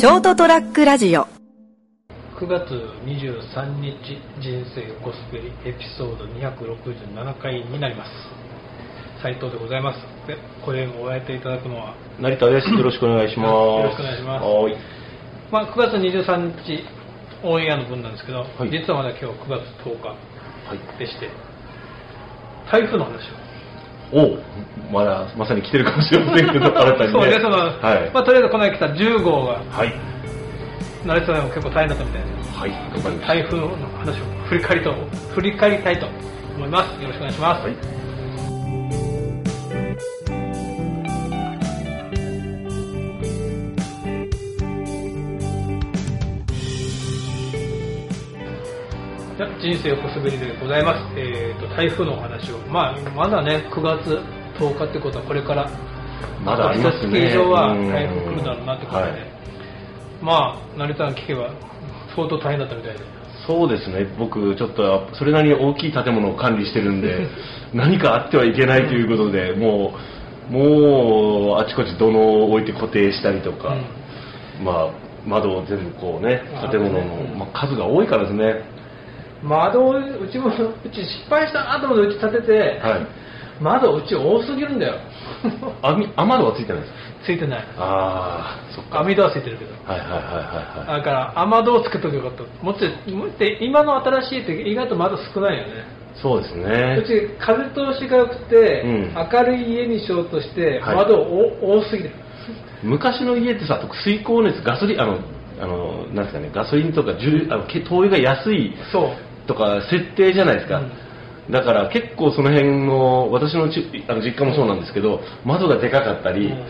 ショートトラックラジオ9月23日人生横滑りエピソード267回になります斉藤でございますで声もお相手いただくのは、成田です。よろしくお願いします。よろしくお願いしますはーい。まあ、9月23日オンエアの分なんですけど、はい実はまだ今日9月10日はい。でして台風の話をおうまだ、まさに来てるかもしれませんけど、新たにね。そうねその、はい。まあ、とりあえずこの間来た10号がはい。慣れてたのも結構大変だったみたいですはい。台風の話を振り返りと振り返りたいと思いますよろしくお願いします、はい。人生横滑りでございます、えー、と台風のお話を、まあ、まだね9月10日ってことはこれから。まだありますね。一月以上はうん。台風来るだろうなってことで、はい。まあ成田さん聞けば相当大変だったみたいで。そうですね。僕、ちょっと、それなりに大きい建物を管理してるんで、何かあってはいけないということで、もう、もう、あちこち土のを置いて固定したりとか、まあ、窓を全部こうね、建物の、まあ、数が多いからですね。窓をうちもうち失敗したなと思ってうち建てて、はい。窓うち多すぎるんだよ。網雨戸はついてないです。かついてない。ああ、そっか。網戸はついてるけど。はいはいはいはいはい。だから雨戸をつけとけばよかった。もっともっと今の新しいって意外と窓少ないよね。そうですうね。ち風通しが良くて、うん。明るい家にしようとしてはい。窓お多すぎる、昔の家ってさ、水光熱、ガソリン、あの、あの、なんですかね、ガソリンとか重あのけ灯油が安いそうとか設定じゃないですか。うん。だから結構その辺の、私のちあの実家もそうなんですけど、窓がでかかったり、うん。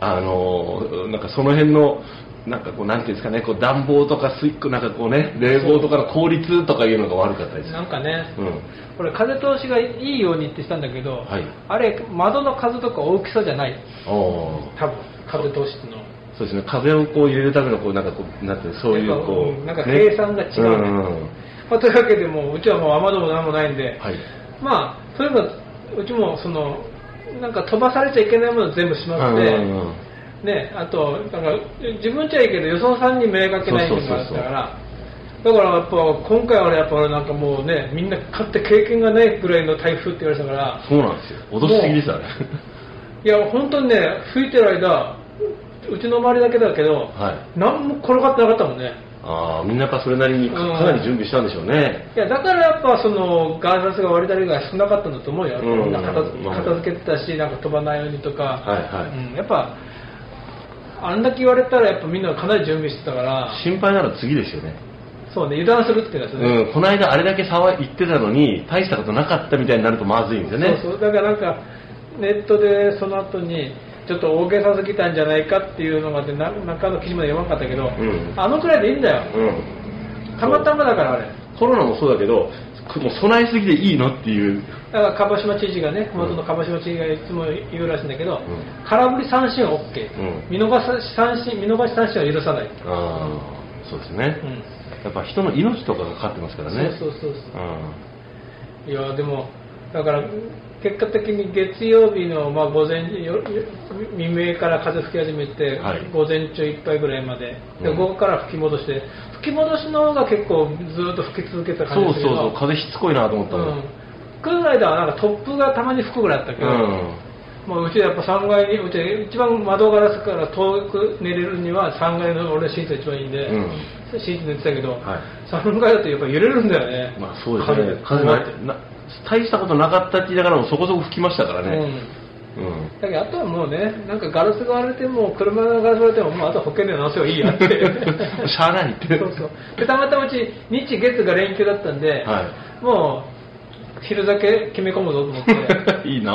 あの、なんかその辺の、なんかこう、なんていうんですかね、こう暖房とか水、なんかこうね、冷房とかの効率とかいうのが悪かったです。なんかね、うん。これ風通しがいいようにってしたんだけど、はい。あれ窓の数とか大きさじゃない。多分風通しのそうですね、風をこう入れるためのこうなんかこうなんてそういうこう、うんなんかね計算が違うね。んまあ、というわけでもううちはもう雨戸も何もないんで、はい。まあとにかくうちもそのなんか飛ばされちゃいけないもの全部しまって、うんうんうんね、あとなんか自分ちはいいけどよそさんに迷惑かけないのがあったからだからやっぱ今回は俺やっぱなんかもうねみんな勝って経験がないぐらいの台風って言われてたからそうなんですよ。脅しすぎですあれ。いや本当にね吹いてる間うちの周りだけだけど、はい何も転がってなかったもんねああ、みんなやっぱそれなりにかなり準備したんでしょうね。いやだからやっぱそのガーザスが割れたりが少なかったんだと思うよ、うん。みんな片片付けてたしなんか飛ばないようにとか、はいはい。うん、やっぱあんだけ言われたらやっぱみんなかなり準備してたから。心配なのは次ですよね。そうね油断するっていうやつね、うん、この間あれだけ騒い言ってたのに、大したことなかったみたいになるとまずいんですよね。そうそう。だからなんかネットでその後にちょっと大げさすぎたんじゃないかっていうのがあってな中の記事まで読まなかったけど、んあのくらいでいいんだようん。たまたまだからあれコロナもそうだけど、もう備えすぎでいいのっていう。だから鹿児島知事がね、元の鹿児島知事がいつも言うらしいんだけど、ん空振り三振は OK、うん見逃し三振見逃し三振は許さない、ああ、そうですね。うんやっぱ人の命とかがかかってますからね。そうそうそううん。そういやでもだから結果的に月曜日のまあ午前よよ未明から風吹き始めて、はい。午前中いっぱいぐらいまで。でうん。午後から吹き戻して吹き戻しの方が結構ずっと吹き続けてた感そうそうそう、風しつこいなと思ったの。うん、来る間はなんか突風がたまに吹くぐらいだったけど、うん。もううちやっぱ3階にうち一番窓ガラスから遠く寝れるには3階の俺シートが一番いいんで、うん。シート寝てたけど、はい。3階だとやっぱ揺れるんだよね。まあそうですね。風なな大したことなかったって言いながらもそこそこ吹きましたからね。うん。うん。だけどあとはもうねなんかガラスが割れても車のガラス割れてももうあとは保険で直せばいいやって。しゃあないって。そうそう。でたまたまうち日月が連休だったんで、はもう昼酒決め込むぞと思って。いいな。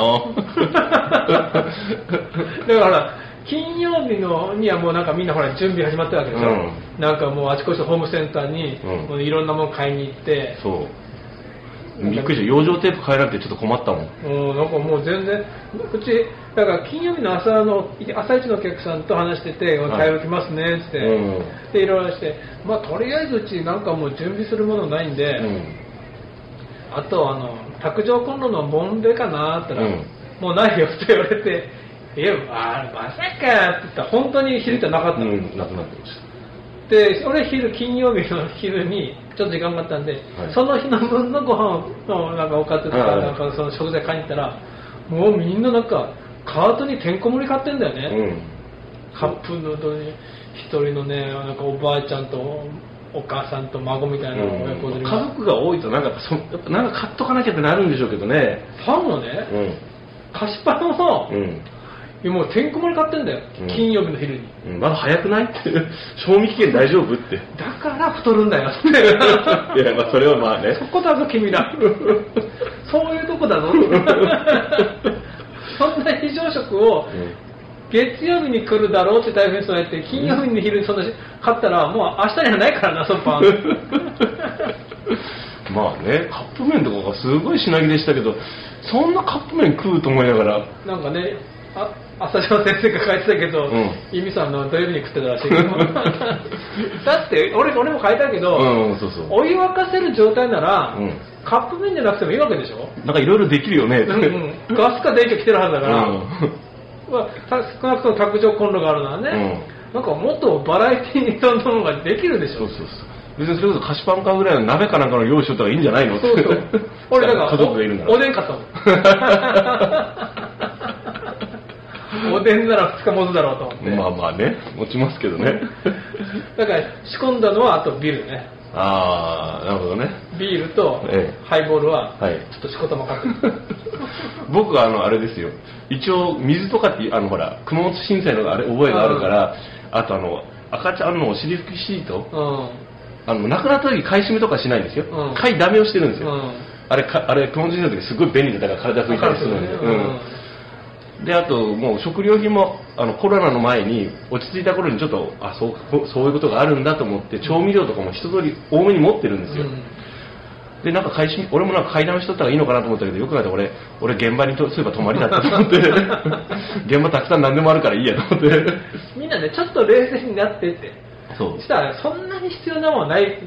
だから金曜日のにはもうなんかみんなほら準備始まってるわけでしょ、うん。なんかもうあちこちのホームセンターにいろんなもの買いに行って、そう。びっくりした。養生テープ変えなくてちょっと困ったもん。うん、なん。かもう全然うちだから金曜日の朝の朝一のお客さん。と話しててはい対応来ますねっつって、うん。でいろいろしてまあとりあえずうちなん。かもう準備するものないん。で、うん。あとあの卓上コンロのボンベかなって言ったら、うん。もうないよって言われていやあまさかって言ったら本当に昼ってなかったの、うん、なくなってましたで俺昼金曜日の昼にちょっと時間があったんで、はい。その日の分のご飯のなんかおかずとかはい。なんかその食材買いに行ったらもうみんななんかカートにてんこ盛り買ってんだよね、うん。カップヌードルに一人のねなんかおばあちゃんとお母さんと孫みたいな親子連れ家が、族が多いとなんかそやっぱなんか買っとかなきゃってなるんでしょうけどね。パンをね、うん。菓子パンを、うん。いやもうてんこ盛り買ってんだよ、うん。金曜日の昼に。うんまだ早くない？っ て賞味期限大丈夫って。だから太るんだよ。っ ていやまあそれはまあね。そこだぞ君ら。そういうとこだぞ。そんな非常食を月曜日に来るだろうって大変そうやって金曜日の昼にそんな買ったらもう明日にはないからなそのパンまあねカップ麺とかがすごい品切れしたけどそんなカップ麺食うと思いながら。なんかねあ浅島先生が書いてたけど、うん。イミさんの土曜日に食ってたらしい。け どだって俺俺も書いたけど、うんそうそう。お湯沸かせる状態なら、うん。カップ麺じゃなくてもいいわけでしょ？なんかいろいろできるよね。うんうん、ガスか電気来てるはずだから、うん。まあ、た少なくとも卓上コンロがあるのはね、なんかもっとバラエティーに富んだものができるでしょ？そうそうそう。別にそれこそ菓子パン買うぐらいの鍋かなんかの用意しとったらいいんじゃないのそうそう。俺だから家族がいるなら。おおでん買ったもん おでんなら2日持つだろうと思って、まあまあね。持ちますけどね。だから仕込んだのはあとビールね。ああなるほどね。ビールとええ。ハイボールははい。ちょっとしこたま買って。る 僕はあのあれですよ。一応水とかってあのほら熊本震災のあれ覚えがあるからあとあの赤ちゃんのお尻拭きシート。うん。あの亡くなった時買い占めとかしないんですよ、うん。買いだめをしてるんですよ、うん。あれかあれ熊本地震の時すごい便利だから体拭いたりするん。で、うんであともう食料品もあのコロナの前に落ち着いた頃にちょっとあそうこそういうことがあるんだと思って調味料とかも一通り多めに持ってるんですよ、うん。でなんか買い俺もなんか買いだめしとったらいいのかなと思ったけどよく考えたら俺俺現場にとそういえば泊まりだったと思って。現場たくさん何でもあるからいいやと思って。みんなねちょっと冷静になってって。そう。そしたらそんなに必要なものはない。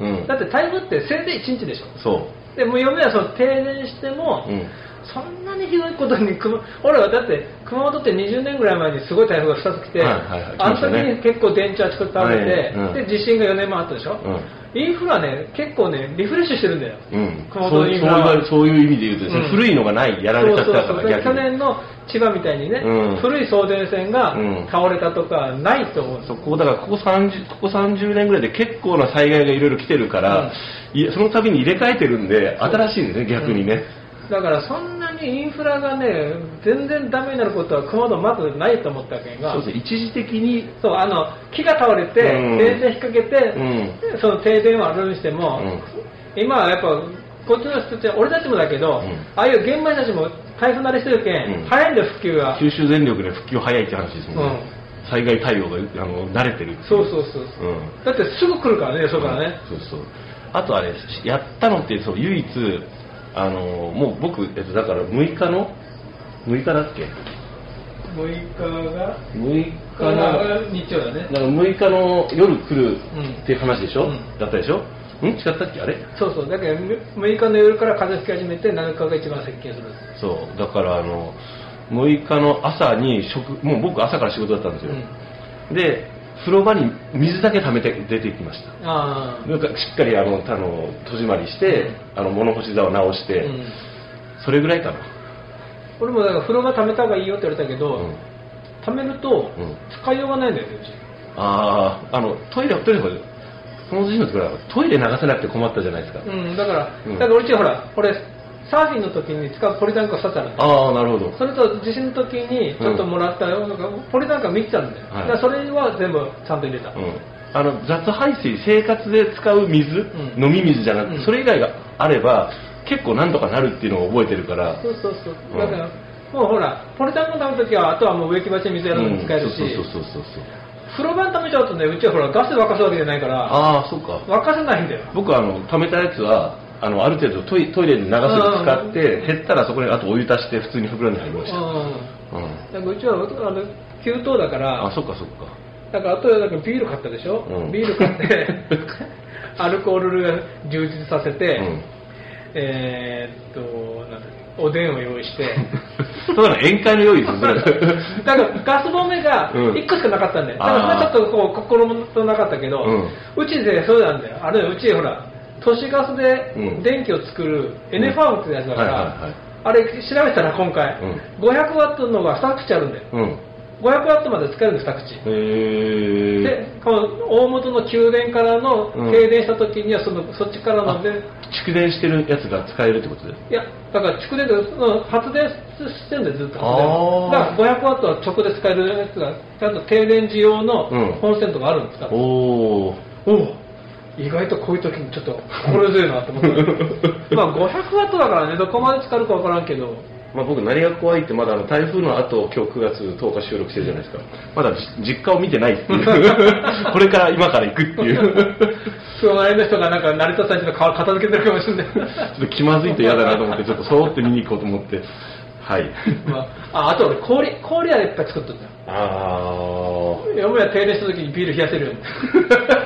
うん。だって台風ってせいぜい1日でしょ。そでもう嫁はその停電しても、ううんそんなにひどいことに熊俺はだって熊本って20年ぐらい前にすごい台風が2つ来て、はいはいはいあの時に結構電池あちこち倒れて、はいうん。で地震が4年前あったでしょ、インフラね結構ねリフレッシュしてるんだよ、うん、熊そう本のインフラ。はそういう意味で言うとですね、うん。古いのがないやられちゃったかそうそうそう。去ら逆に。年の千葉みたいにね、うん。古い送電線がうん。倒れたとかないと思う。そこだからここ 30, ここ30年ぐらいで結構な災害がいろいろ来てるから、いその度に入れ替えてるんで新しいんですね逆にね、だからそんなにインフラがね全然ダメになることは熊本まずないと思ったわけが。そうですね。一時的に。そうあの木が倒れて、うん。停電引っ掛けて、うその停電はあるにしても、今はやっぱこっちの人たちは俺たちもだけど、うん。ああいう現場の人たちも台風慣れしてるけん、うん。早いんだよ普及が九州電力で復旧早いって話ですもんね、う災害対応があの慣れてるそうそうそうそう、うん。だってすぐ来るからねそこからね、そうそう。あとあれやったのってそう唯一あのもう僕、えっと、だから6日の？6日だっけ？6日が？6日あの日曜だね。だから6日の夜来るっていう話でしょ、うん。だったでしょ？ん？違ったっけ？あれ？そうそう。だけど6日の夜から風吹き始めて7日が一番接近する。そう。だからあの6日の朝に食もう僕朝から仕事だったんですよ、で風呂場に水だけ溜めて出てきました。なんかしっかりあのあの戸締まりして、あの物干し座を直して、うん。それぐらいかな。俺もだから風呂場溜めた方がいいよって言われたけど、うん。溜めるとうん。使いようがないんだよねうちあああのトイレトイレこの時の時はトイレ流せなくて困ったじゃないですか、うんだから、うん。だからうちほら俺サーフィンの時に使うポリタンクが2つあるんだよああなるほど。それと地震の時にちょっともらったよ、なん。かポリタンクが3つあるんだよ、はい。だそれは全部ちゃんと入れた、うん。あの雑排水生活で使う水、ん。飲み水じゃなくて、うん。それ以外があれば結構なんとかなるっていうのを覚えてるから。そうそうそう。うん。だから、もうほらポリタンクを溜める時はあとはもう植木鉢に水やるのに使えるし、うんそうそうそうそうそう。風呂場に溜めちゃうとねうちはほらガスで沸かすわけじゃないからああそうか。沸かせないんだよ。僕はあの貯めたやつはあのある程度トイトイレに流すの使って減ったらそこにあとお湯足して普通に風呂に入りました、うん。うん、だからうちはあの給湯だからあそっかそっか。だからあとだからビール買ったでしょ、うん。ビール買って アルコール充実させて、うん。えーっとなんだおでんを用意して。そうなの宴会の用意ですねだ。からガスボンベがうん。1個しかなかったんだよ、だからそれちょっとこう心もとなかったけど、うちでそうなんだよ。あれうちほら都市ガスでうん。電気を作るエネファームってやつだから、あれ調べたら今回、500ワットのが2口あるんだよ。うん。500ワットまで使えるんです2口。へえでこの大元の宮殿からのうん。停電した時にはそのそっちからので蓄電してるやつが使えるってことで。いやだから蓄電でその発電してるんでずっとだから500ワットは直で使えるやつがちゃんと停電時用のうん。コンセントがあるんですから、おおおお意外とこういう時にちょっと心強いなと思って まあ500ワットだからね。どこまで使うかわからんけど。まあ、僕何が怖いってまだあの台風の後今日9月10日収録してるじゃないですか。まだじ実家を見てないっていう。これから今から行くっていう。隣の人がなんか成田さんちの顔片付けてるかもしれない。ちょっと気まずいと嫌だなと思ってちょっとそろって見に行こうと思って。はい。まあ、ああと俺氷氷はいっぱい作っとったよ。あ嫁は停電した時にビール冷やせるように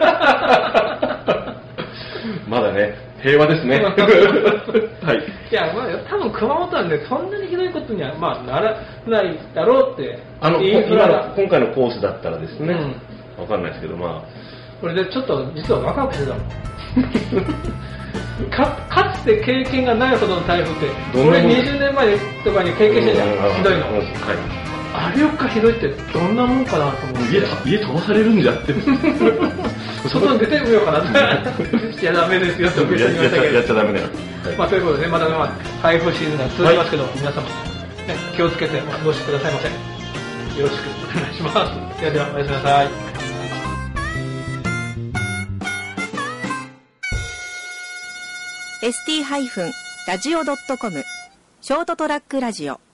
あまだね平和ですね。はい。いや、まあ、多分熊本なんでそんなにひどいことには、まあ、ならないだろうってあの今のが。今回のコースだったらですね、うわかんないですけどまこれでちょっと実はワクワクしてたの かかつて経験がないほどの台風って俺どんなもん20年前とかに経験してたじゃん。ひどいの。うん。はいあれよっかひどいってどんなもんかなと思って。家家飛ばされるんじゃって。外に出てみようかなって。いやダメですよって言いましたけど。やっちゃダメだよ、まあ、ということでね、まだまだ台風シーズンが続きますけど、皆様、ね、気をつけてお過ごしくださいませ。よろしくお願いします。ではでは、おやすみなさい。ST-radio.com ショートトラックラジオ